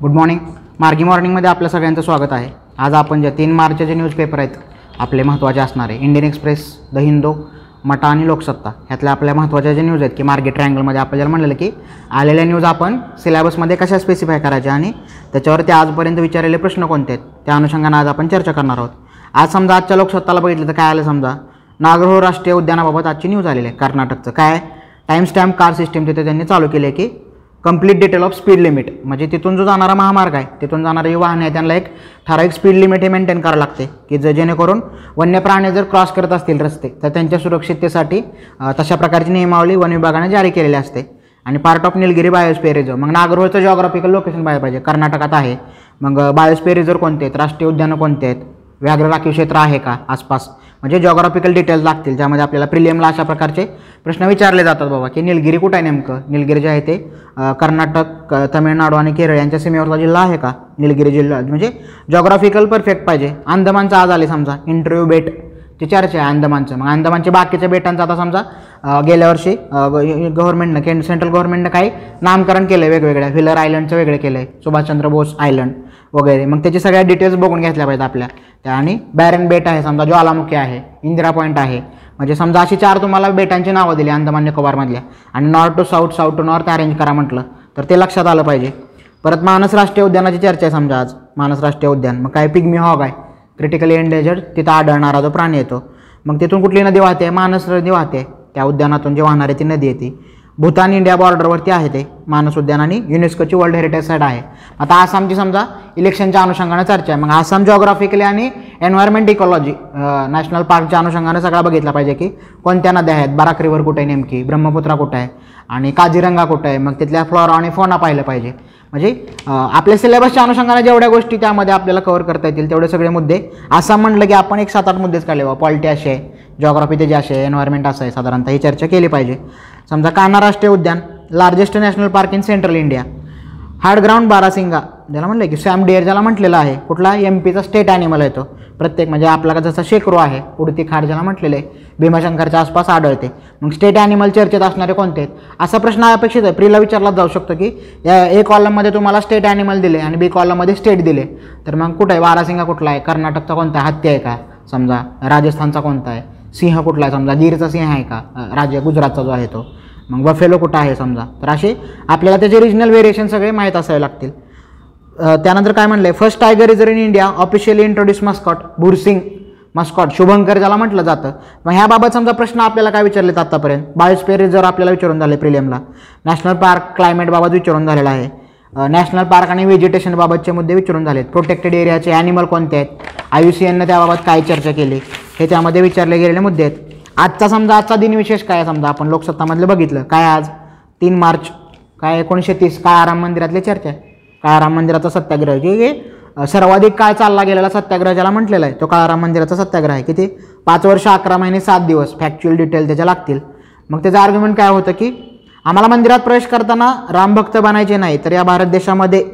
Good morning मार्गी मॉर्निंगमध्ये आपल्या सगळ्यांचं स्वागत आहे. आज आपण ज्या तीन मार्चचे जे न्यूजपेपर आहेत आपले महत्त्वाचे असणारे Indian Express the Hindu Mata आणि लोकसत्ता ह्यातल्या आपल्या महत्त्वाच्या जे न्यूज आहेत की मार्केट ट्रायंगलमध्ये आपण ज्याला म्हणलेलं की आलेल्या न्यूज आपण सिलेबसमध्ये कशा स्पेसिफाय करायच्या आणि त्याच्यावरती आजपर्यंत विचारलेले प्रश्न कोणते आहेत त्या अनुषंगाने आज आपण चर्चा करणार आहोत. आज समजा आजच्या लोकसत्ताला बघितलं तर काय आलं समजा? नागरोह राष्ट्रीय उद्यानाबाबत आजची न्यूज आलेली आहे. कर्नाटकचं. काय? टाईम स्टॅम्प कार सिस्टीम तिथे त्यांनी चालू केली आहे की complete detail of speed limit म्हणजे तिथून जो जाणारा महामार्ग आहे तिथून जाणारी जे वाहन आहे त्यांना एक ठराविक स्पीड लिमिट हे मेंटेन करावं लागते. की ज जेणेकरून वन्य प्राणी जर क्रॉस करत असतील रस्ते तर त्यांच्या सुरक्षिततेसाठी तशा प्रकारची नियमावली वन विभागाने जारी केलेली असते. आणि part of Nilgiri biosphere reserve मग नागरोळचं जॉग्राफिकल लोकेशन पाहिजे पाहिजे. कर्नाटकात आहे. मग बायोस्पियर रिझर्व कोणते आहेत? राष्ट्रीय उद्यानं कोणते आहेत? व्याघ्र राखीव क्षेत्र आहे का आसपास? म्हणजे जॉग्राफिकल डिटेल्स लागतील ज्यामध्ये आपल्याला प्रिलियमला अशा प्रकारचे प्रश्न विचारले जातात बाबा की निलगिरी कुठं आहे नेमकं? निलगिरी जे आहे ते कर्नाटक तमिळनाडू आणि केरळ यांच्या सीमेवरचा जिल्हा आहे का? निलगिरी जिल्हा म्हणजे जॉग्राफिकल परफेक्ट पाहिजे. अंदमानचं आज आले समजा इंटरव्ह्यू बेट ची चर्चा आहे अंदमानचं. मग अंदमानच्या बाकीच्या बेटांचं आता समजा गेल्या वर्षी गव्हर्नमेंटनं केंद्र सेंट्रल गव्हर्नमेंटनं काही नामकरण केलं आहे वेगवेगळ्या व्हिलर आयलंडचं वेगळं केलं आहे सुभाषचंद्र बोस आयलंड वगैरे. मग त्याचे सगळ्या डिटेल्स बघून घेतल्या पाहिजेत आपल्या. त्या आणि बॅरन बेट आहे समजा ज्वालामुखी आहे इंदिरा पॉईंट आहे. म्हणजे समजा अशी चार तुम्हाला बेटांची नावं दिली अंदमान निकोबारमधल्या. आणि north to south south to north arrange करा म्हटलं तर ते लक्षात आलं पाहिजे. परत मानस राष्ट्रीय उद्यानाची चर्चा आहे समजा आज. मानस राष्ट्रीय उद्यान. मग काय पिग्मी हॉग आहे. क्रिटिकली एंडेजर्ड तिथं आढळणारा जो प्राणी येतो. मग तिथून कुठली नदी वाहते? मानस नदी वाहते. त्या उद्यानातून जे वाहणारी ती नदी येते भूतान इंडिया बॉर्डरवरती आहे ते मानस उद्यान आणि युनेस्कोची वर्ल्ड हेरिटेज साईट आहे. आता आसामची समजा इलेक्शनच्या अनुषंगाने चर्चा आहे. मग आसाम जॉग्राफिकली आणि एन्व्हायरमेंट इकॉलॉजी नॅशनल पार्कच्या अनुषंगाने सगळा बघितला पाहिजे की कोणत्या नद्या आहेत बराक रिव्हर कुठे आहे नेमकी ब्रह्मपुत्रा कुठं आहे आणि काजीरंगा कुठं आहे मग तिथल्या फ्लॉरा आणि फोना पाहिलं पाहिजे. म्हणजे आपल्या सिलेबसच्या अनुषंगाने जेवढ्या गोष्टी त्यामध्ये आपल्याला कव्हर करता येतील तेवढे सगळे मुद्दे आसाम म्हणलं की आपण एक सात आठ मुद्देच काढले बा पॉलिटी असे आहे जॉग्राफी त्याची असे एन्व्हायरमेंट असं आहे साधारणतः ही चर्चा केली पाहिजे. समजा कान्हा राष्ट्रीय उद्यान largest national park in central India hard ground barasingha ज्याला म्हटलं की सॅम डेअर ज्याला म्हटलेलं आहे कुठला एम पीचा स्टेट ॲनिमल येतो प्रत्येक म्हणजे आपला का जसा शेकरो आहे उडती खाड ज्याला म्हटलेलं आहे भीमाशंकरच्या आसपास आढळते. मग स्टेट ॲनिमल चर्चेत असणारे कोणते आहेत? असा प्रश्न अपेक्षित आहे. प्रीला विचारला जाऊ शकतो की या ए कॉलममध्ये तुम्हाला स्टेट ॲनिमल दिले आणि बी कॉलममध्ये स्टेट दिले. तर मग कुठं आहे? बारासिंगा कुठला आहे? कर्नाटकचा कोणता? आहे हत्ती आहे का? समजा राजस्थानचा कोणता आहे? सिंह कुठला आहे? समजा गीरचा सिंह आहे का? राज्य गुजरातचा जो आहे तो. मग बफेलो कुठं आहे समजा? तर असे आपल्याला त्याचे रिजनल व्हेरिएशन सगळे माहीत असावे लागतील. त्यानंतर काय म्हणलं आहे first tiger reserve in India officially introduce mascot Bhoorsingh mascot Shubhankar ज्याला म्हटलं जातं. मग ह्याबाबत समजा प्रश्न आपल्याला काय विचारलेत आतापर्यंत? बायोस्फिअर रिझर्व आपल्याला विचारून झाले प्रिलियमला. नॅशनल पार्क क्लायमेटबाबत विचारून झालेला आहे. नॅशनल पार्क आणि व्हेजिटेशनबाबतचे मुद्दे विचारून झालेत. प्रोटेक्टेड एरियाचे ॲनिमल कोणते आहेत? आय यू सी एननं त्याबाबत काय चर्चा केली? हे त्यामध्ये विचारले गेलेले मुद्दे आहेत. आजचा समजा आजचा दिनविशेष काय आहे समजा? आपण लोकसत्तामधलं बघितलं. काय आज? तीन मार्च. काय एकोणीसशे तीस? काळाराम मंदिरातली चर्चा आहे? काळाराम मंदिराचा सत्याग्रह? जे हे, सर्वाधिक काळ चालला गेलेला सत्याग्रह ज्याला म्हटलेला आहे तो काळाराम मंदिराचा सत्याग्रह आहे. किती? पाच वर्ष अकरा महिने सात दिवस. फॅक्च्युअल डिटेल त्याच्या लागतील. मग त्याचं आर्ग्युमेंट काय होतं की आम्हाला मंदिरात प्रवेश करताना रामभक्त बनायचे नाही तर या भारत देशामध्ये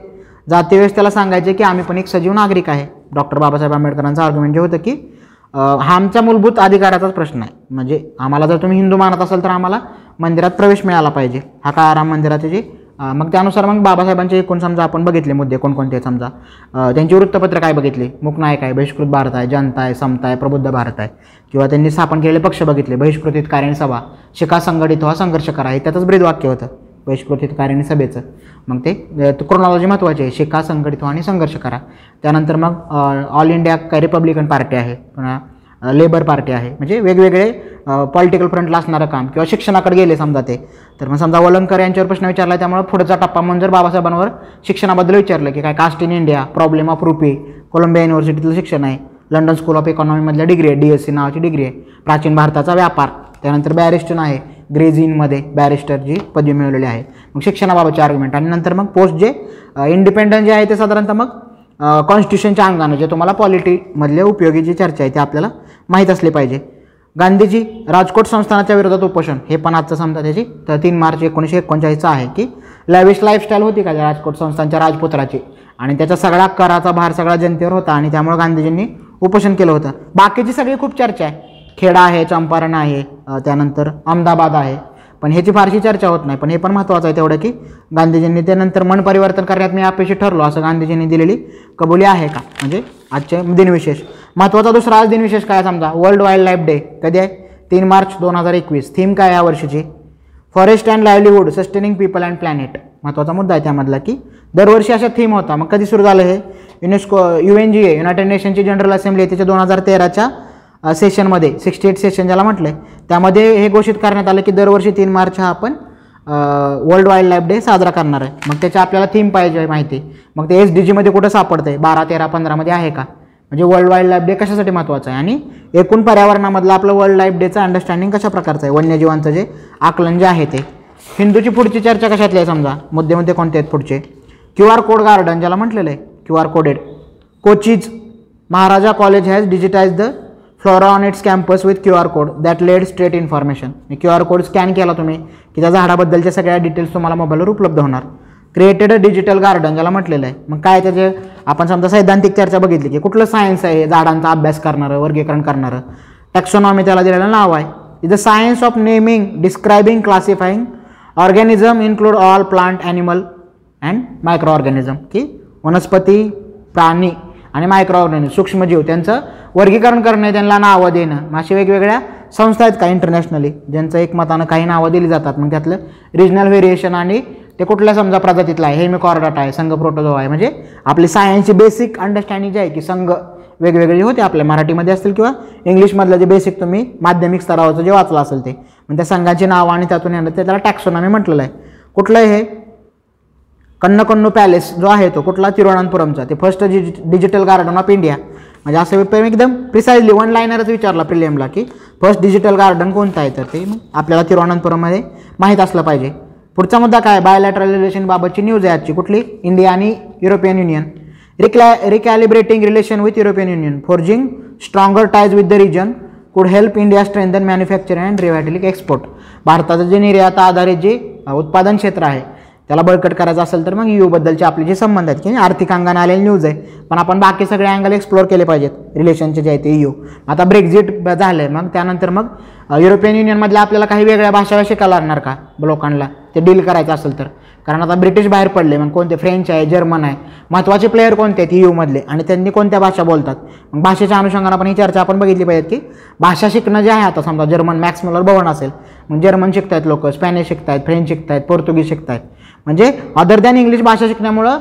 जातीव्यवस्थेला सांगायचे की आम्ही पण एक सजीव नागरिक आहे. डॉक्टर बाबासाहेब आंबेडकरांचं आर्ग्युमेंट जे होतं की हा आमच्या मूलभूत अधिकाराचाच प्रश्न आहे. म्हणजे आम्हाला जर तुम्ही हिंदू मानत असाल तर आम्हाला मंदिरात प्रवेश मिळाला पाहिजे. हा काळाराम मंदिराचे जे मग त्यानुसार मग बाबासाहेबांचे एकूण समजा आपण बघितले मुद्दे कोणकोणते आहेत समजा. त्यांचे त्यांची वृत्तपत्र काय बघितले? मुकनायक आहे बहिष्कृत भारत आहे जनता आहे समता आहे प्रबुद्ध भारत आहे. किंवा त्यांनी स्थापन केलेले पक्ष बघितले बहिष्कृत कार्यण सभा शिका संघटित व्हा संघर्ष करा. हे त्यातच ब्रीदवाक्य होतं बहिष्कृत हितकारिणी सभेचं. मग ते क्रोनॉलॉजी महत्त्वाची आहे. शिका संघटित व्हा आणि संघर्ष करा. त्यानंतर मग ऑल इंडिया काय रिपब्लिकन पार्टी आहे. पुन्हा लेबर पार्टी आहे. म्हणजे वेगवेगळे पॉलिटिकल फ्रंटला असणारं काम किंवा शिक्षणाकडे गेले समजा ते. तर मग समजा वलंकर यांच्यावर प्रश्न विचारला त्यामुळे पुढचा टप्पा म्हणून जर बाबासाहेबांवर शिक्षणाबद्दल विचारलं की काय caste in India problem of rupee Columbia युनिव्हर्सिटीतलं शिक्षण आहे लंडन स्कूल ऑफ इकॉनॉमीमधल्या डिग्री आहे डी एस सी नावाची डिग्री आहे प्राचीन भारताचा व्यापार त्यानंतर बॅरिस्टन आहे ग्रेझिनमध्ये बॅरिस्टरची पदवी मिळवलेली आहे. मग शिक्षणाबाबतचे आर्ग्युमेंट आणि नंतर मग पोस्ट जे इंडिपेंडंट जे आहे ते साधारणतः मग कॉन्स्टिट्यूशनच्या अंगानं जे तुम्हाला पॉलिटीमधले उपयोगी जी चर्चा आहे ते आपल्याला माहीत असली पाहिजे. गांधीजी राजकोट संस्थानाच्या विरोधात उपोषण. हे पण आजचं समजा त्याची. तर तीन मार्च एकोणीसशे एकोणचाळीसचं आहे की लॅविश लाईफस्टाईल होती का त्या राजकोट संस्थानच्या राजपुत्राची? आणि त्याचा सगळा कराचा भार सगळा जनतेवर होता आणि त्यामुळे गांधीजींनी उपोषण केलं होतं. बाकीची सगळी खूप चर्चा आहे. खेडा आहे चंपारण आहे त्यानंतर अहमदाबाद आहे. पण ह्याची फारशी चर्चा होत नाही. पण हे पण महत्त्वाचं आहे तेवढं की गांधीजींनी त्यानंतर मन परिवर्तन करण्यात मी अपयशी ठरलो. असं गांधीजींनी दिलेली कबुली आहे का? म्हणजे आजचे दिनविशेष. महत्त्वाचा दुसरा आज दिनविशेष काय समजा? वर्ल्ड वाईल्ड लाईफ डे कधी आहे? तीन मार्च दोन हजार एकवीस. थीम काय या वर्षीची forest and livelihood sustaining people and planet महत्त्वाचा मुद्दा आहे त्यामधला की दरवर्षी अशा थीम होता. मग कधी सुरू झालं हे? UNESCO U N G A united नेशनची general assembly आहे त्याच्या दोन हजार तेराच्या सेशनमध्ये सिक्स्टी एट सेशन ज्याला म्हटलं आहे त्यामध्ये हे घोषित करण्यात आलं की दरवर्षी तीन मार्च हा आपण वर्ल्ड वाईल्ड लाईफ डे साजरा करणार आहे. मग त्याच्या आपल्याला थीम पाहिजे माहिती. मग ते एस डी जीमध्ये कुठं सापडतं आहे बारा तेरा पंधरामध्ये आहे का? म्हणजे वर्ल्ड वाईल्ड लाईफ डे कशासाठी महत्त्वाचं आहे? आणि एकूण पर्यावरणामधलं आपलं वर्ल्ड लाईफ डेचं अंडरस्टँडिंग कशा प्रकारचं आहे? वन्यजीवांचं जे आकलन जे आहे ते. हिंदूची पुढची चर्चा कशातली आहे समजा? मुद्दे मुद्दे कोणते आहेत पुढचे? क्यू आर कोड गार्डन ज्याला म्हटलेलं आहे Q R coded Kochi's Maharaja college has digitise the flora on its campus with Q R code. That led straight information Q R code scan केला तुम्ही की त्या झाडाबद्दलच्या सगळ्या डिटेल्स तुम्हाला मोबाईलवर उपलब्ध होणार. क्रिएटेड अ डिजिटल गार्डन ज्याला म्हटलेलं आहे. मग काय त्याचे? आपण समजा सैद्धांतिक चर्चा बघितली की कुठलं सायन्स आहे झाडांचा अभ्यास करणारं वर्गीकरण करणारं? टॅक्सॉनॉमी त्याला दिलेलं नाव आहे. Is the science of naming describing classifying organism include all plant animal and micro organism की वनस्पती प्राणी आणि मायक्रो ऑर्गॅनिझम सूक्ष्मजीव. त्यांचं वर्गीकरण करणे त्यांना नावं देणं. मग अशी वेगवेगळ्या संस्था आहेत का इंटरनॅशनली ज्यांचं एकमतानं काही नावं दिली जातात. मग त्यातलं रिजनल व्हेरिएशन आणि ते कुठल्या समजा प्रजातीतला आहे? हेमिकॉर्डाटा आहे. संघ प्रोटोझो आहे. म्हणजे आपली सायन्सची बेसिक अंडरस्टँडिंग जी आहे की संघ वेगवेगळे होते आपल्या. मराठीमध्ये असतील किंवा इंग्लिशमधलं जे बेसिक तुम्ही माध्यमिक स्तरावरचं जे वाचलं असेल ते. मग त्या संघाची नावं आणि त्यातून येणं ते त्याला टॅक्सोनॉमी म्हटलेलं आहे. कुठलं हे? कन्नकन्नू पॅलेस जो आहे तो कुठला? तिरुवनंतपुरमचा. ते first digi digital garden of India म्हणजे असं मी एकदम प्रिसाइजली वन लाईनरच विचारला प्रिलियमला की फर्स्ट डिजिटल गार्डन कोणतं आहे तर ते आपल्याला तिरुवनंतपुरममध्ये माहीत असलं पाहिजे. पुढचा मुद्दा काय? बायोलॅटरल रिलेशनबाबतची न्यूज आहे आजची. कुठली? इंडिया आणि European union रिक्लॅ recalibrating relation with European union forging stronger ties with the region could help India strengthen manufacturing and revitalise export भारताचं जे निर्यात आधारित जे उत्पादन क्षेत्र आहे त्याला बळकट करायचं असेल तर मग यू बद्दलचे आपले जे संबंध आहेत की आर्थिक अंगाने आलेली न्यूज आहे. पण आपण बाकी सगळे अँगल एक्सप्लोर केले पाहिजेत. रिलेशनचे जे आहे ते यू आता ब्रेक्झिट झालं आहे मग त्यानंतर मग युरोपियन युनियनमधल्या आपल्याला काही वेगळ्या भाषा शिकायला लागणार का? लोकांना. ते डील करायचं असेल तर. कारण आता ब्रिटिश बाहेर पडले मग कोणते? फ्रेंच आहे जर्मन आहे. महत्त्वाचे प्लेयर कोणते आहेत यूमधले आणि त्यांनी कोणत्या भाषा बोलतात? मग भाषेच्या अनुषंगानं पण ही चर्चा आपण बघितली पाहिजे की भाषा शिकणं जे आहे आता समजा जर्मन मॅक्स मुलर भवन असेल मग जर्मन शिकतायत लोक स्पॅनिश शिकतायत फ्रेंच शिकतायत पोर्तुगीज शिकतायत. म्हणजे अदर दॅन इंग्लिश भाषा शिकण्यामुळं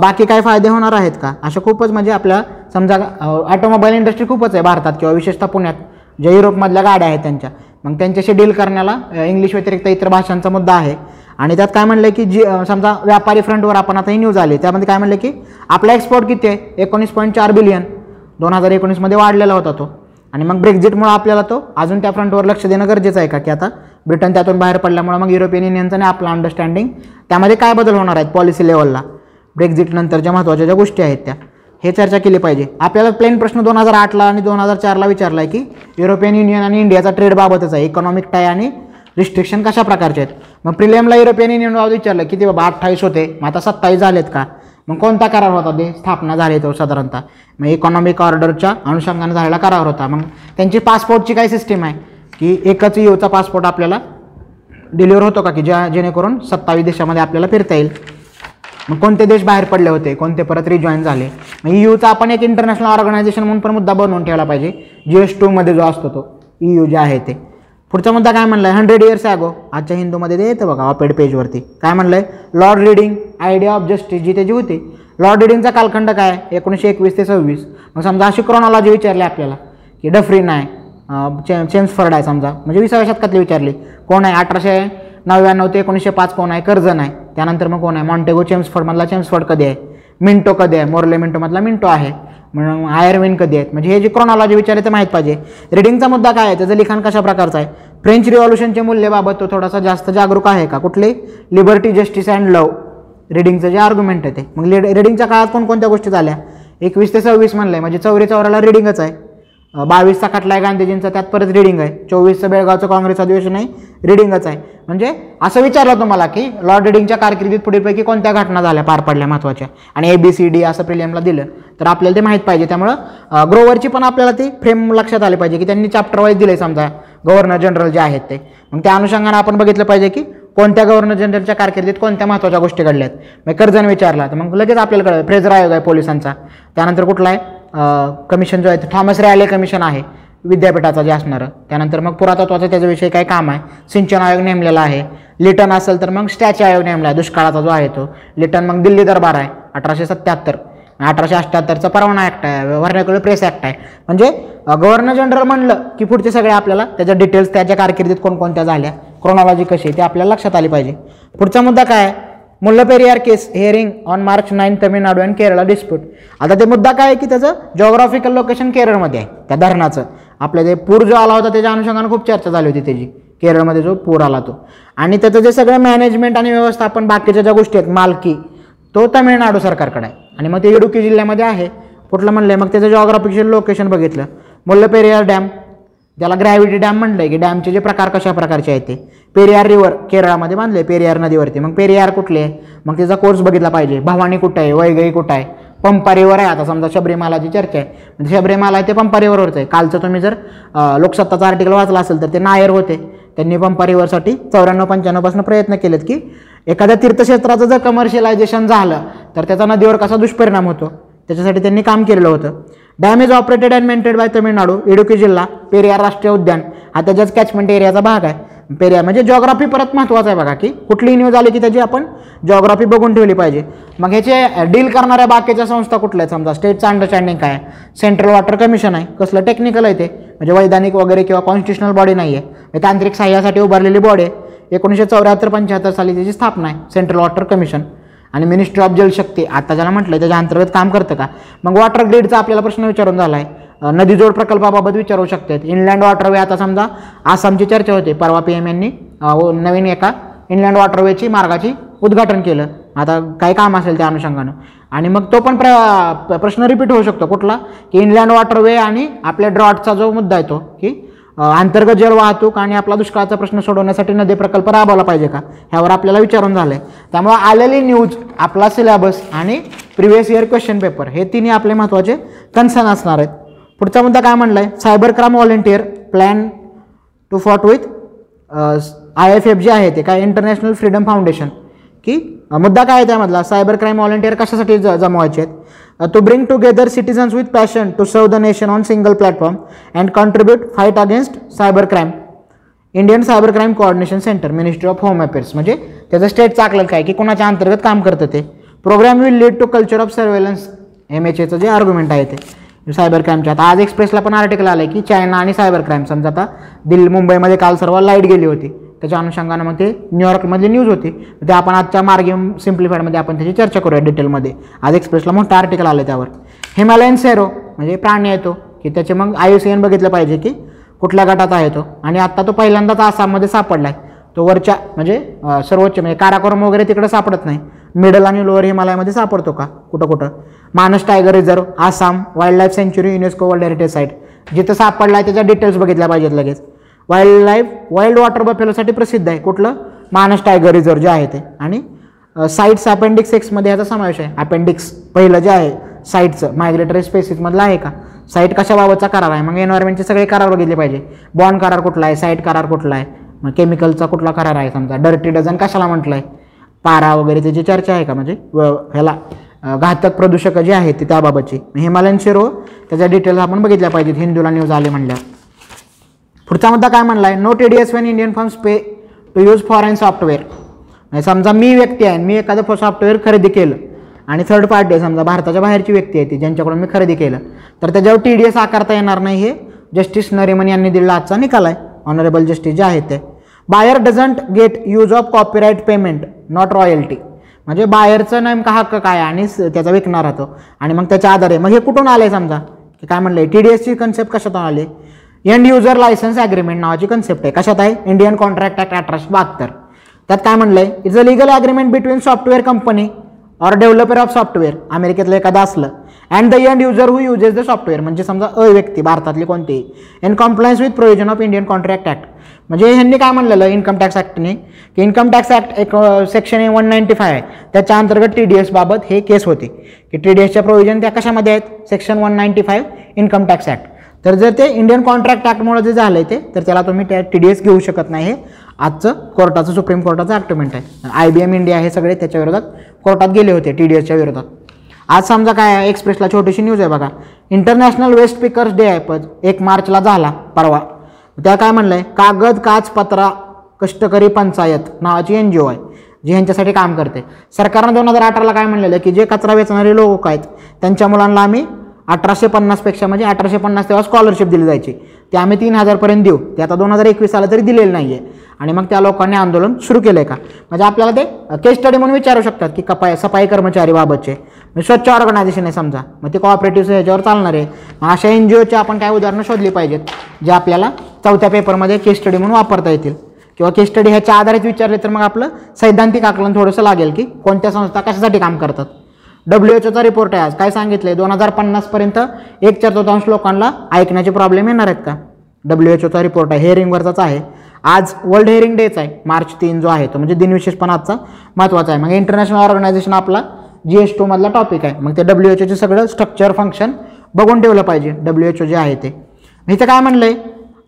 बाकी काय फायदे होणार आहेत का? अशा खूपच म्हणजे आपल्या समजा ऑटोमोबाईल इंडस्ट्री खूपच आहे भारतात किंवा विशेषतः पुण्यात ज्या युरोपमधल्या गाड्या आहेत त्यांच्या. मग त्यांच्याशी डील करण्याला इंग्लिश व्यतिरिक्त इतर भाषांचा मुद्दा आहे. आणि त्यात काय म्हणलं की जी समजा व्यापारी फ्रंटवर आपण आता ही न्यूज आली त्यामध्ये काय म्हणलं की आपला एक्सपोर्ट किती आहे? एकोणीस पॉईंट चार बिलियन दोन हजार एकोणीसमध्ये वाढलेला होता तो. आणि मग ब्रेक्झिटमुळे आपल्याला तो अजून त्या फ्रंटवर लक्ष देणं गरजेचं आहे का? की आता ब्रिटन त्यातून बाहेर पडल्यामुळे मग युरोपियन युनियनचं आणि आपलं अंडरस्टँडिंग त्यामध्ये काय बदल होणार आहेत पॉलिसी लेवलला ब्रेक्झिटनंतर ज्या महत्त्वाच्या ज्या गोष्टी आहेत त्या. हे चर्चा केली पाहिजे. आपल्याला प्लेन प्रश्न दोन हजार आठला आणि दोन हजार चारला विचारला आहे की युरोपियन युनियन आणि इंडियाचा ट्रेडबाबतच आहे. इकॉनॉमिक टाय आणि रिस्ट्रिक्शन कशा प्रकारचे आहेत? मग प्रिलियमला युरोपियन युनियनबाबत विचारलं विचारलं ते बाबा अठ्ठावीस होते मग आता सत्तावीस झालेत का? मग कोणता करार होता ते? स्थापना झाली तो साधारणतः. मग इकॉनॉमिक ऑर्डरच्या अनुषंगाने झालेला करार होता. मग त्यांची पासपोर्टची काय सिस्टीम आहे? की एकच यूचा पासपोर्ट आपल्याला डिलिव्हर होतो का की ज्या जेणेकरून सत्तावीस देशामध्ये आपल्याला फिरता येईल? मग कोणते देश बाहेर पडले होते? कोणते परत रिजॉईन झाले? मग यूचा आपण एक इंटरनॅशनल ऑर्गनायझेशन म्हणून पण मुद्दा बनवून ठेवला पाहिजे. जी एस टूमध्ये जो असतो तो. ई यू जे आहे ते. पुढचा मुद्दा काय म्हणलाय? हंड्रेड इयर्स ॲगो आजच्या हिंदूमध्ये ते येतं बघा ऑपेड पेजवरती काय म्हणलंय? Lord Reading idea of justice जी त्याची होती. लॉर्ड रिडिंगचा कालखंड काय? एकोणीसशे एकवीस ते सव्वीस. मग समजा अशी क्रोनॉलॉजी विचारली आपल्याला की डफरीन आहे चे चेम्सफर्ड आहे समजा. म्हणजे विसाव्या शतकातली विचारली. कोण आहे? अठराशे नव्याण्णव ते एकोणीसशे पाच कोण आहे? कर्जन आहे. त्यानंतर मग कोण आहे? मॉन्टेगो चेम्सफर्डमधला चेम्सफर्ड कधी आहे? मिंटो कधी आहे? मोर्ले मिंटोमधला मिंटो आहे. म्हणून आयरविन कधी आहेत? म्हणजे हे जे क्रोनॉलॉजी विचारले ते माहीत पाहिजे. रिडिंगचा मुद्दा काय आहे? त्याचं लिखाण कशा प्रकारचं आहे? फ्रेंच रिव्हॉल्युशनचे मूल्यबाबत तो थोडासा जास्त जागरूक आहे का? कुठले? लिबर्टी जस्टिस अँड लव रिडिंगचं जे आर्ग्युमेंट आहे ते. मग रिडिंगच्या काळात कोणकोणत्या गोष्टी झाल्या? एकवीस ते सव्वीस म्हणलं म्हणजे आहे म्हणजे चौरी चौऱ्याला रिडिंगच आहे. बावीसचा खटला आहे गांधीजींचा त्यात परत रिडिंग आहे. चोवीसचं बेळगावचं काँग्रेस अधिवेशन आहे रिडिंगच आहे. म्हणजे असं विचारलं तुम्हाला की लॉर्ड रिडिंगच्या कारकिर्दीत पुढीलपैकी कोणत्या घटना झाल्या? पार पडल्या महत्त्वाच्या आणि ए बी सी डी असं प्रिलियमला दिलं. तर आपल्याला ते माहीत पाहिजे. त्यामुळं ग्रोवरची पण आपल्याला ती फ्रेम लक्षात आली पाहिजे की त्यांनी चॅप्टर वाईज दिले समजा गव्हर्नर जनरल जे आहेत ते. मग त्या अनुषंगानं आपण बघितलं पाहिजे की कोणत्या गव्हर्नर जनरलच्या कारकिर्दीत कोणत्या महत्त्वाच्या गोष्टी घडल्यात. मग कर्जन विचारला तर मग लगेच आपल्याला कळलं फ्रेझर आयोग आहे पोलिसांचा. त्यानंतर कुठला आहे? कमिशन जो आहे तो थॉमस रॅले कमिशन आहे विद्यापीठाचा जे असणारं. त्यानंतर मग पुरातत्वाचं त्याच्याविषयी काय काम आहे. सिंचन आयोग नेमलेला आहे. लिटन असेल तर मग स्टॅच्यू आयोग नेमला आहे. दुष्काळाचा जो आहे तो. लिटन मग दिल्ली दरबार आहे. अठराशे सत्याहत्तर. अठराशे अठ्ठ्याहत्तरचा परवाना ॲक्ट आहे. वर्णकुल प्रेस ॲक्ट आहे. म्हणजे गव्हर्नर जनरल म्हणलं की पुढचे सगळे आपल्याला त्याच्या डिटेल्स त्याच्या कारकिर्दीत कोणकोणत्या झाल्या क्रोनॉलॉजी कशी आहे ते आपल्याला लक्षात आली पाहिजे. पुढचा मुद्दा काय आहे? Mullaperiyar case hearing on March nine Tamil Nadu and Kerala dispute आता ते मुद्दा काय आहे की त्याचं जॉग्राफिकल लोकेशन केरळमध्ये आहे त्या धरणाचं. आपल्या ते पूर जो आला होता त्याच्या अनुषंगानं खूप चर्चा झाली होती त्याची. केरळमध्ये जो पूर आला तो. आणि त्याचं जे सगळं मॅनेजमेंट आणि व्यवस्थापन बाकीच्या ज्या गोष्टी आहेत मालकी तो तामिळनाडू सरकारकडे आहे. आणि मग ते इडुकी जिल्ह्यामध्ये आहे. कुठलं म्हणलं मग त्याचं जॉग्राफिकल लोकेशन बघितलं. मुल्लपेरियार डॅम ज्याला ग्रॅव्हिटी डॅम म्हणलं आहे की डॅमचे जे प्रकार कशा प्रकारचे आहेत ते. पेरियार रिव्हर केरळामध्ये बांधले पेरियार नदीवरती. मग पेरियार कुठले? आहे मग त्याचा कोर्स बघितला पाहिजे. भवानी कुठं आहे? वैगई कुठं आहे? पंपा रिव्हर आहे आता समजा शबरीमालाची चर्चा आहे. म्हणजे शबरीमाला आहे ते पंपा रिव्हरवरच आहे. कालचं तुम्ही जर लोकसत्ताचा लोकसत्ताचं आर्टिकल वाचला असेल तर ते नायर होते. त्यांनी पंपा रिव्हरसाठी चौऱ्याण्णव पंच्याण्णवपासून प्रयत्न केलेत की एखाद्या तीर्थक्षेत्राचं जर कमर्शियलायझेशन झालं तर त्याचा नदीवर कसा दुष्परिणाम होतो? त्याच्यासाठी त्यांनी काम केलेलं होतं. Dam is operated and maintained by Tamil Nadu Idukki जिल्हा पेरियार राष्ट्रीय उद्यान हा त्याच्याच कॅचमेंट एरियाचा भाग आहे. पेरिया म्हणजे जॉग्राफी परत महत्त्वाचं आहे बघा की कुठलीही न्यूज आली की त्याची आपण जॉग्राफी बघून ठेवली पाहिजे. मग ह्याचे डील करणाऱ्या बाकीच्या संस्था कुठल्या आहेत? समजा स्टेटचं अंडरस्टँडिंग काय आहे? सेंट्रल वॉटर कमिशन आहे. कसलं टेक्निकल आहे ते? म्हणजे वैधानिक वगैरे किंवा कॉन्स्टिट्युशनल बॉडी नाही आहे तांत्रिक सहाय्यासाठी उभारलेली बॉडी आहे. एकोणीसशे चौऱ्याहत्तर पंच्याहत्तर साली त्याची स्थापना आहे. सेंट्रल वॉटर कमिशन आणि मिनिस्ट्री ऑफ जलशक्ती आता ज्याला म्हटलं त्याच्या अंतर्गत काम करतं का? मग वॉटर ग्रीडचा आपल्याला प्रश्न विचारून झाला आहे नदीजोड प्रकल्पाबाबत विचारू शकतात इनलँड वॉटरवे आता समजा आसामची चर्चा होते. परवा पी एम यांनी नवीन एका इनलँड वॉटरवेची मार्गाची उद्घाटन केलं. आता काय काम असेल त्या अनुषंगानं. आणि मग तो पण प्र प्रश्न रिपीट होऊ शकतो. कुठला? की इनलँड वॉटरवे आणि आपल्या ड्रॉटचा जो मुद्दा आहे तो की अंतर्गत जल वाहतूक आणि आपला दुष्काळाचा प्रश्न सोडवण्यासाठी नदी प्रकल्प राबवला पाहिजे का? ह्यावर आपल्याला विचारून झालं आहे त्यामुळे आलेली न्यूज आपला सिलेबस आणि प्रिव्हियस इयर क्वेश्चन पेपर हे तिन्ही आपले महत्त्वाचे कन्सर्न असणार आहेत. पुढचा मुद्दा काय म्हणला आहे cyber crime volunteer plan to fought with I F F जे आहे ते काय? इंटरनॅशनल फ्रीडम फाउंडेशन की मुद्दा काय आहे त्यामधला? सायबर क्राईम व्हॉलेंटियर कशासाठी ज जमवायचे आहेत? To bring together citizens with passion to serve the nation on single platform and contribute fight against cyber crime Indian cyber crime coordination centre ministry of home affairs म्हणजे त्याचं state चाकलं काय? की कोणाच्या अंतर्गत काम करतं ते? Programme will lead to culture of surveillance M H एचं जे आर्ग्युमेंट आहे ते. म्हणजे सायबर क्राईमच्या आता आज एक्सप्रेसला पण आर्टिकल आलं आहे की चायना आणि सायबर क्राईम समजा आता दिल्ली मुंबईमध्ये काल सर्व लाइट गेली होती. त्याच्या अनुषंगानं मग ते न्यूयॉर्कमधली न्यूज होती. ते आपण आजच्या मार्गे सिम्प्लिफाईडमध्ये आपण त्याची चर्चा करूया डिटेलमध्ये आज एक्सप्रेसला मोठा आर्टिकल आलं त्यावर. हिमालयन सेरो म्हणजे प्राणी येतो की त्याचे मग आय सी एन बघितलं पाहिजे की कुठल्या गटात आहे तो. आणि आत्ता तो पहिल्यांदाच आसाममध्ये सापडला आहे तो वरच्या म्हणजे सर्वोच्च म्हणजे काराकोरम वगैरे तिकडे सापडत नाही. मिडल आणि लोअर हिमालयामध्ये सापडतो का? कुठं कुठं Manas tiger reserve Assam wild life sanctuary UNESCO world heritage site जिथं सापडला आहे त्याच्या डिटेल्स बघितल्या पाहिजेत लगेच. वाईल्ड लाईफ वाईल्ड वॉटर बफेलोसाठी प्रसिद्ध आहे. कुठलं? मानस टायगर रिझर्व जे आहे ते. आणि साईट्स अपेंडिक्स एक्समध्ये याचा समावेश आहे. अपेंडिक्स पहिलं जे आहे साईटचं मायग्रेटरी स्पेसिसमधलं आहे का? साईट कशाबाबतचा करार आहे? मग एन्व्हायरमेंटचे सगळे करार बघितले पाहिजे. बॉन्ड करार कुठला आहे? साईट करार कुठला आहे? मग केमिकलचा कुठला करार आहे? समजा डर्टी डझन कशाला म्हटलं आहे पारा वगैरे त्याची चर्चा आहे का? म्हणजे व- ह्याला. घातक प्रदूषक जे आहेत ते त्याबाबतची. हिमालयन शिरो त्याच्या डिटेल्स आपण बघितल्या पाहिजेत हिंदूला न्यूज आले म्हणल्यावर पुढचा मुद्दा काय म्हणला आहे no T D S when Indian firms pay to use foreign software म्हणजे समजा मी व्यक्ती आहे मी एखादं सॉफ्टवेअर खरेदी केलं आणि थर्ड पार्टी आहे समजा भारताच्या बाहेरची व्यक्ती आहे ती ज्यांच्याकडून मी खरेदी केलं तर त्याच्यावर टी डी एस आकारता येणार नाही हे जस्टिस नरिमन यांनी दिलेला आजचा निकाल आहे. ऑनरेबल जस्टिस जे आहेत ते. Buyer doesn't get use of copyright payment not royalty म्हणजे बाहेरचं नेमका हक्क काय आहे आणि स- त्याचा विकणार तो. आणि मग त्याच्या आधारे मग हे कुठून आलं आहे समजा? की काय म्हणलं टी डी एसची कन्सेप्ट कशातून आली? एंड युजर लायसन्स ॲग्रीमेंट नावाची कन्सेप्ट आहे. कशात आहे? इंडियन कॉन्ट्रॅक्ट ॲक्ट अठराशे बहात्तर. त्यात काय म्हणलं आहे is a legal agreement between software company or developer of software अमेरिकेतलं एखादं असलं. And the end user who uses the software म्हणजे समजा अ व्यक्ती भारतातली कोणतीही in compliance with provision of Indian contract act म्हणजे ह्यांनी काय म्हणलेलं इन्कम टॅक्स ॲक्टने की इन्कम टॅक्स ॲक्ट एक सेक्शन वन नाईन्टी फाय आहे. त्याच्या अंतर्गत टी डी एसबाबत हे केस होते. की टी डी एसच्या प्रोव्हिजन त्या कशामध्ये आहेत? Section one ninety five income tax act तर जर ते इंडियन कॉन्ट्रॅक्ट ॲक्टमुळे जे झालं आहे ते तर त्याला तुम्ही त्या टी डी एस घेऊ शकत नाही. हे आजचं कोर्टाचं सुप्रीम कोर्टाचं ॲक्टमेंट आहे. आय बी एम इंडिया हे सगळे त्याच्या विरोधात कोर्टात गेले होते टी डी एसच्या विरोधात. आज समजा काय आहे एक्सप्रेसला छोटीशी न्यूज आहे बघा. इंटरनॅशनल वेस्ट पिकर्स डे आहे पण एक मार्चला झाला परवा. त्या काय म्हणलं आहे कागद काच पत्रा कष्टकरी पंचायत नावाची एन जी ओ आहे जी ह्यांच्यासाठी काम करते. सरकारनं दोन हजार अठराला काय म्हणलेलं आहे की जे कचरा वेचणारे लोक आहेत त्यांच्या मुलांना आम्ही अठराशे पन्नासपेक्षा म्हणजे अठराशे पन्नास तेव्हा स्कॉलरशिप दिली जायची. ते आम्ही तीन हजारपर्यंत देऊ. ते आता दोन हजार एकवीस आलं तरी दिलेलं नाही आहे आणि मग त्या लोकांनी आंदोलन सुरू केलं आहे का? म्हणजे आपल्याला ते केस स्टडी म्हणून विचारू शकतात की कपाय सफाई कर्मचारी बाबतचे. म्हणजे स्वच्छ ऑर्गनायझेशन आहे समजा. मग ते कॉपरेटिव्ह ह्याच्यावर चालणार आहे. मग अशा एन जी ओची आपण काय उदाहरणं शोधली पाहिजेत जे आपल्याला चौथ्या पेपरमध्ये केस स्टडी म्हणून वापरता येतील. किंवा केस स्टडी ह्याच्या आधारित विचारले तर मग आपलं सैद्धांतिक आकलन थोडंसं लागेल की कोणत्या संस्था कशासाठी काम करतात. डब्ल्यू एच ओचा रिपोर्ट आहे आज. काय सांगितलं दोन हजार पन्नासपर्यंत एक चतुर्थांश लोकांना ऐकण्याचे प्रॉब्लेम येणार आहेत का? डब्ल्यू एच ओचा रिपोर्ट आहे. हेअरिंगवरचाच आहे. आज वर्ल्ड हेअरिंग डेच आहे. मार्च तीन जो आहे तो. म्हणजे दिनविशेष पण आजचा महत्त्वाचा आहे. मग इंटरनॅशनल ऑर्गनायझेशन आपला जी एस टूमधला टॉपिक आहे. मग ते डब्ल्यू एच ओचे सगळं स्ट्रक्चर फंक्शन बघून ठेवलं पाहिजे. डब्ल्यू एच ओ जे आहे ते. इथं काय म्हणलं आहे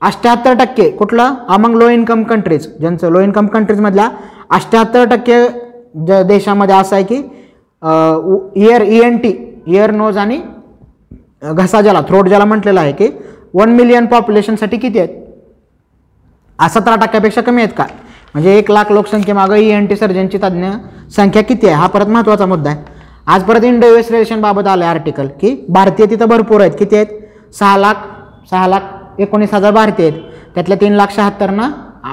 अष्ट्याहत्तर टक्के कुठलं? अमंग लो इन्कम कंट्रीज ज्यांचं लो इन्कम कंट्रीजमधल्या अष्ट्याहत्तर टक्के ज देशामध्ये असं आहे की ear E N T ear nose आणि घसा ज्याला थ्रोट ज्याला म्हटलेलं आहे की वन मिलियन पॉप्युलेशनसाठी किती आहेत? सतरा टक्क्यापेक्षा कमी आहेत का? म्हणजे एक लाख लोकसंख्येमागं ई एन टी सर्जनची तज्ज्ञ संख्या किती आहे? हा परत महत्त्वाचा मुद्दा आहे. आज परत इंडो युएस रिलेशनबाबत आलं आहे आर्टिकल की भारतीय तिथं भरपूर आहेत. किती आहेत? सहा लाख सहा लाख एकोणीस हजार भारतीय आहेत. त्यातल्या तीन लाख शहात्तरना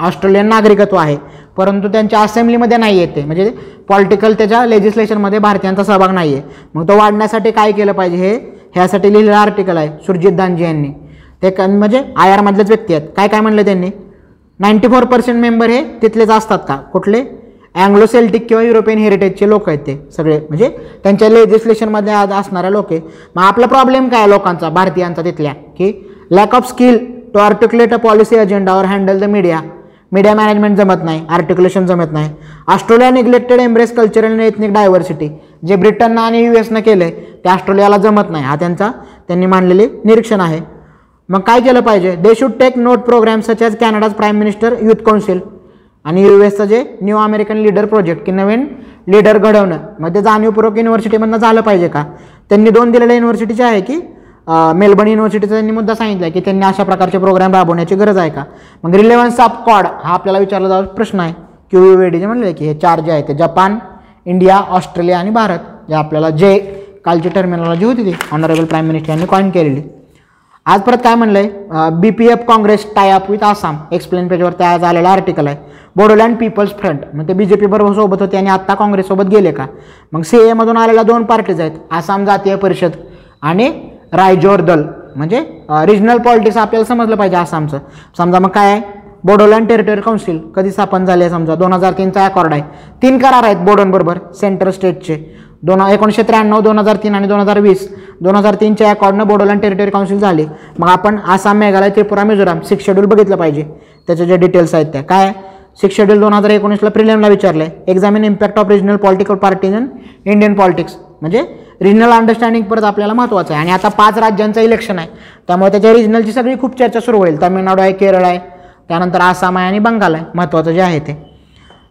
ऑस्ट्रेलियन नागरिकत्व आहे. परंतु त्यांच्या असेंब्लीमध्ये नाही आहेत म्हणजे पॉलिटिकल त्याच्या लेजिस्लेशनमध्ये भारतीयांचा सहभाग नाही आहे. मग तो वाढण्यासाठी काय केलं पाहिजे हे? ह्यासाठी लिहिलेलं आर्टिकल आहे. सुरजित दानजी यांनी. ते म्हणजे आय आरमधलेच व्यक्ती आहेत. काय काय म्हणलं त्यांनी? नाईंटी फोर पर्सेंट मेंबर हे तिथलेच असतात का? कुठले? अँग्लो सेल्टिक किंवा युरोपियन हेरिटेजचे लोक आहेत ते सगळे. म्हणजे त्यांच्या लेजिस्लेशनमध्ये आज असणारे लोक आहे मग आपला प्रॉब्लेम काय आहे लोकांचा भारतीयांचा तिथल्या? की lack of skill to articulate a policy agenda और handle the media media management जमत नाही आर्टिक्युलेशन जमत नाही. ऑस्ट्रेलिया निग्लेक्टेड एम्ब्रेस कल्चरल आणि एथनिक डायव्हर्सिटी जे ब्रिटननं आणि यू एसनं केलं आहे ते ऑस्ट्रेलियाला जमत नाही. हा त्यांचा त्यांनी मांडलेले निरीक्षण आहे. मग काय केलं पाहिजे? They should take note programme such as Canada's prime minister youth council आणि यू एसचं जे न्यू अमेरिकन लीडर प्रोजेक्ट की नवीन लीडर घडवणं. मग ते जाणीवपूर्वक युनिव्हर्सिटीमधनं झालं पाहिजे का? त्यांनी दोन दिलेल्या युनिव्हर्सिटीचे आहे की मेलबर्न युनिव्हर्सिटीचा त्यांनी मुद्दा सांगितला की त्यांनी अशा प्रकारचे प्रोग्राम राबवण्याची गरज आहे का? मग रिलेव्हन्स ऑफ कॉड हा आपल्याला विचारला जाऊ प्रश्न आहे. क्यू यू जे म्हणले की हे चार जे आहे ते जपान इंडिया ऑस्ट्रेलिया आणि भारत. जे आपल्याला जे कालची टर्मिनॉलॉजी होती ती ऑनरेबल प्राईम मिनिस्टर यांनी कॉईन केलेली. आज परत काय म्हणलं आहे B P F Congress tie up with Assam explain पेजवर त्या आज आलेला आर्टिकल आहे. बोडोलँड पीपल्स फ्रंट मग ते बी जे पी बरोबर सोबत होते आणि आत्ता काँग्रेससोबत गेले का? मग सी एमधून आलेल्या दोन पार्टीज आहेत. आसाम जातीय परिषद आणि रायजोर दल म्हणजे रिजनल पॉलिटिक्स आपल्याला समजलं पाहिजे आसामचं समजा मग काय आहे? बोडोलँड टेरिटरी काउन्सिल कधी स्थापन झाले समजा? दोन हजार तीनचा अकॉर्ड आहे. तीन करार आहेत बोडोंबरोबर सेंट्रल स्टेटचे दोन एकोणीसशे त्र्याण्णव दोन हजार तीन आणि दोन हजार वीस. दोन हजार तीनच्या अकॉर्डनं बोडोलँड टेरिटरी काउन्सिल झाली. मग आपण आसाम मेघालय त्रिपुरा मिझोराम सिक्स शेड्यूल बघितलं पाहिजे. त्याचे जे डिटेल्स आहेत त्या. काय? सिक्स शेड्यूल दोन हजार एकोणीसला प्रिलियमला विचारलं आहे examine impact of regional political parties in Indian politics म्हणजे रिजनल अंडरस्टँडिंग परत आपल्याला महत्त्वाचं आहे. आणि आता पाच राज्यांचं इलेक्शन आहे. त्यामुळे त्याच्या रिजनलची सगळी खूप चर्चा सुरू होईल. तामिळनाडू आहे केरळ आहे. त्यानंतर आसाम आहे आणि बंगाल आहे. महत्त्वाचं जे आहे ते.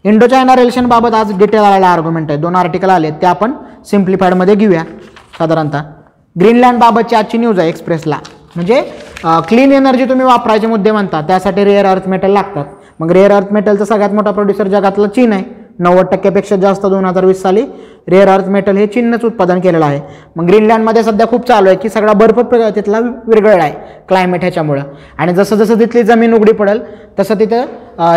इंडो चायना रिलेशनबाबत आज डिटेल आलेला आर्ग्युमेंट आहे. दोन आर्टिकल आले ते आपण सिम्प्लिफाईडमध्ये घेऊया साधारणतः. ग्रीनलँडबाबतची आजची न्यूज आहे एक्सप्रेसला म्हणजे क्लीन एनर्जी तुम्ही वापरायचे मुद्दे म्हणता त्यासाठी रेअर अर्थ मेटल लागतात. मग रेअर अर्थ मेटलचा सगळ्यात मोठा प्रोड्युसर जगातला चीन आहे. नव्वद टक्क्यापेक्षा जास्त दोन हजार वीस साली रेअर अर्थ मेटल हे चीननंच उत्पादन केलेलं आहे. मग ग्रीनलँडमध्ये सध्या खूप चालू आहे की सगळा बर्फ तिथला विरघळला आहे क्लायमेट ह्याच्यामुळं. आणि जसं जसं तिथली जमीन उघडी पडेल तसं तिथं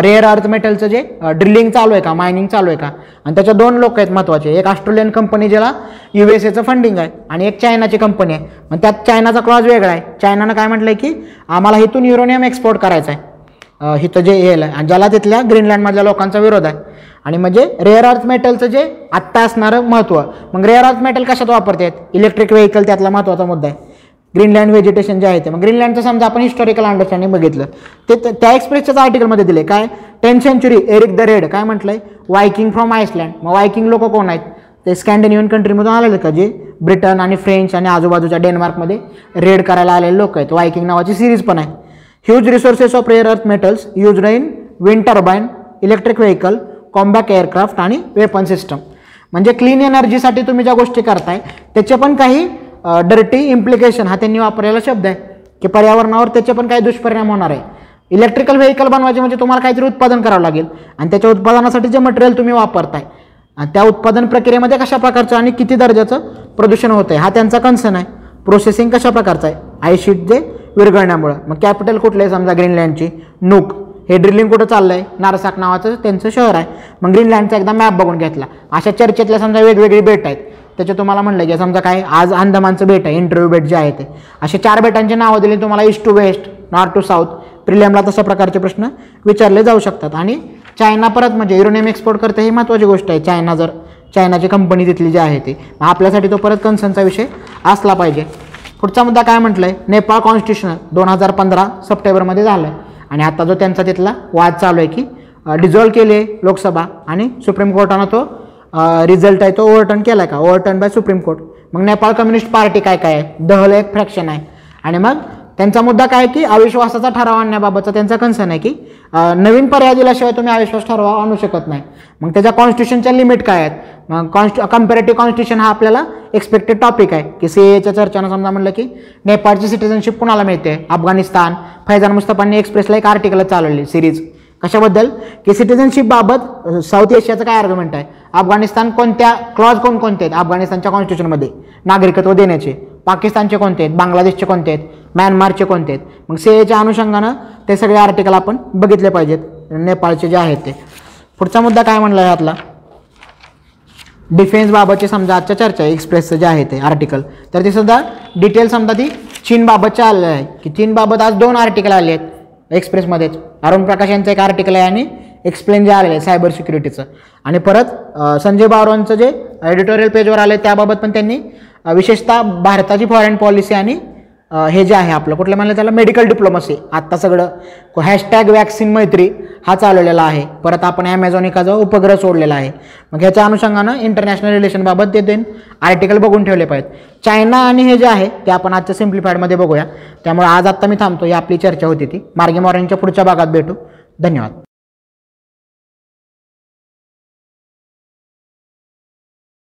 रेअर अर्थ मेटलचं जे ड्रिलिंग चालू आहे का मायनिंग चालू आहे का? आणि त्याच्या दोन लोक आहेत महत्त्वाचे एक ऑस्ट्रेलियन कंपनी ज्याला यू एस एचं फंडिंग आहे आणि एक चायनाची कंपनी आहे. मग त्यात चायनाचा क्लॉज वेगळा आहे. चायनानं काय म्हटलं आहे की आम्हाला इथून युरोनियम एक्सपोर्ट करायचं आहे. हिथं इथं जे हे आहे आणि ज्याला तिथल्या ग्रीनलँडमधल्या लोकांचा विरोध आहे. आणि म्हणजे रेअर अर्थ मेटलचं जे आत्ता असणारं महत्त्व मग रेअर अर्थ मेटल कशात वापरतात? इलेक्ट्रिक व्हेकल त्यातला महत्त्वाचा मुद्दा आहे. ग्रीनलँड व्हेजिटेशन जे आहे ते. मग ग्रीनलँडचं समजा आपण हिस्टॉरिकल अंडरस्टँडिंग बघितलं. ते त्या एक्सप्रेसच्याच आर्टिकलमध्ये दिले काय? Ten century Eric the Red काय म्हटलंय? वायकिंग फ्रॉम आयसलँड मग वायकिंग लोक कोण आहेत? ते स्कॅन्डिनेव्हियन कंट्रीमधून आलेले का जे? ब्रिटन आणि फ्रेंच आणि आजूबाजूच्या डेन्मार्कमध्ये रेड करायला आलेले लोक आहेत. वायकिंग नावाची सिरीज पण आहे. Huge resources of rare earth metals use in wind turbine electric vehicle combat aircraft आणि वेपन सिस्टम म्हणजे क्लीन एनर्जीसाठी तुम्ही ज्या गोष्टी करताय त्याचे पण काही डर्टी इम्प्लिकेशन हा त्यांनी वापरलेला शब्द आहे की पर्यावरणावर त्याचे पण काही दुष्परिणाम होणार आहे. इलेक्ट्रिकल व्हेकल बनवायचे म्हणजे तुम्हाला काहीतरी उत्पादन करावं लागेल आणि त्याच्या उत्पादनासाठी जे मटेरियल तुम्ही वापरताय आणि त्या उत्पादन प्रक्रियेमध्ये कशा प्रकारचं आणि किती दर्जाचं प्रदूषण होतं आहे हा त्यांचा कन्सर्न आहे. प्रोसेसिंग कशा प्रकारचं आहे? आयशीट जे विरघळण्यामुळं. मग कॅपिटल कुठलं आहे समजा ग्रीनलँडची नूक हे ड्रिलिंग कुठं चाललं आहे नारसाक नावाचं त्यांचं शहर आहे. मग ग्रीनलँडचा एकदा मॅप बघून घेतला. अशा चर्चेतल्या समजा वेगवेगळी बेट आहेत. त्याचे तुम्हाला म्हणलं की समजा काय आज अंदमानचं बेट आहे इंटरव्ह्यू बेट जे आहे ते. असे चार बेटांची नावं दिली तुम्हाला east to west north to south प्रिलियमला तशा प्रकारचे प्रश्न विचारले जाऊ शकतात. आणि चायना परत म्हणजे युरोनियम एक्सपोर्ट करते ही महत्त्वाची गोष्ट आहे. चायना जर चायनाची कंपनी तिथली जी आहे ती मग आपल्यासाठी तो परत कन्सर्नचा विषय असला पाहिजे. पुढचा मुद्दा काय म्हटलं आहे नेपाळ कॉन्स्टिट्युशनल दोन हजार पंधरा सप्टेंबरमध्ये झालं आहे आणि आता जो त्यांचा तिथला वाद चालू आहे की डिझॉल्व केली आहे लोकसभा आणि सुप्रीम कोर्टानं तो रिझल्ट आहे तो ओव्हरटर्न केला आहे का? Overturn by supreme court. मग नेपाळ कम्युनिस्ट पार्टी काय काय आहे? दहल एक फ्रॅक्शन आहे. आणि मग त्यांचा मुद्दा काय की अविश्वासाचा ठराव आणण्याबाबतचा त्यांचा कन्सर्न आहे की नवीन पर्याय दिल्याशिवाय तुम्ही अविश्वास ठराव आणू शकत नाही. मग त्याच्या कॉन्स्टिट्यूशनच्या लिमिट काय आहेत? मग कॉन्स्ट कम्पॅरेटिव्ह कॉन्स्टिट्यूशन हा आपल्याला एक्सपेक्टेड टॉपिक आहे. की सी एच्या चर्चेनं समजा म्हणलं की नेपाळची सिटिझनशिप कुणाला मिळते? अफगाणिस्तान. फैजान मुस्तफांनी एक्सप्रेसला एक आर्टिकल चालवली सिरीज कशाबद्दल की सिटिझनशिपबाबत साऊथ एशियाचं काय आर्ग्युमेंट आहे? अफगाणिस्तान कोणत्या क्लॉज कोण कोणते आहेत? अफगाणिस्तानच्या कॉन्स्टिट्यूशनमध्ये नागरिकत्व देण्याचे. पाकिस्तानचे कोणते आहेत? बांगलादेशचे कोणते आहेत? म्यानमारचे कोणते आहेत? मग सीएच्या अनुषंगानं ते सगळे आर्टिकल आपण बघितले पाहिजेत. नेपाळचे जे आहेत ते. पुढचा मुद्दा काय म्हणला आहे यातला डिफेन्सबाबतचे समजा आजच्या चर्चा आहे. एक्सप्रेसचं जे आहे ते आर्टिकल तर ते सुद्धा डिटेल समजा ती चीनबाबतच्या आलेलं आहे. की चीनबाबत आज दोन आर्टिकल आले आहेत. एक्सप्रेसमध्येच अरुण प्रकाश यांचं एक आर्टिकल आहे आणि एक्सप्लेन जे आलेलं आहे सायबर सिक्युरिटीचं आणि परत संजय बावरांचं जे एडिटोरियल पेजवर आलं त्याबाबत पण त्यांनी विशेषतः भारताची फॉरेन पॉलिसी आणि हे जे आहे आपलं कुठलं म्हणलं त्याला मेडिकल डिप्लोमसी आत्ता सगळं हॅशटॅग वॅक्सिन मैत्री हा चालवलेला आहे. परत आपण ॲमेझॉन एखादा उपग्रह सोडलेला आहे. मग ह्याच्या अनुषंगानं इंटरनॅशनल रिलेशनबाबत ते दोन आर्टिकल बघून ठेवले पाहिजेत. चायना आणि हे जे आहे ते आपण आजच्या सिम्प्लिफाईडमध्ये बघूया. त्यामुळे आज आत्ता मी थांबतो ही आपली चर्चा होती ती. मार्गे मॉर्निंगच्या पुढच्या भागात भेटू. धन्यवाद.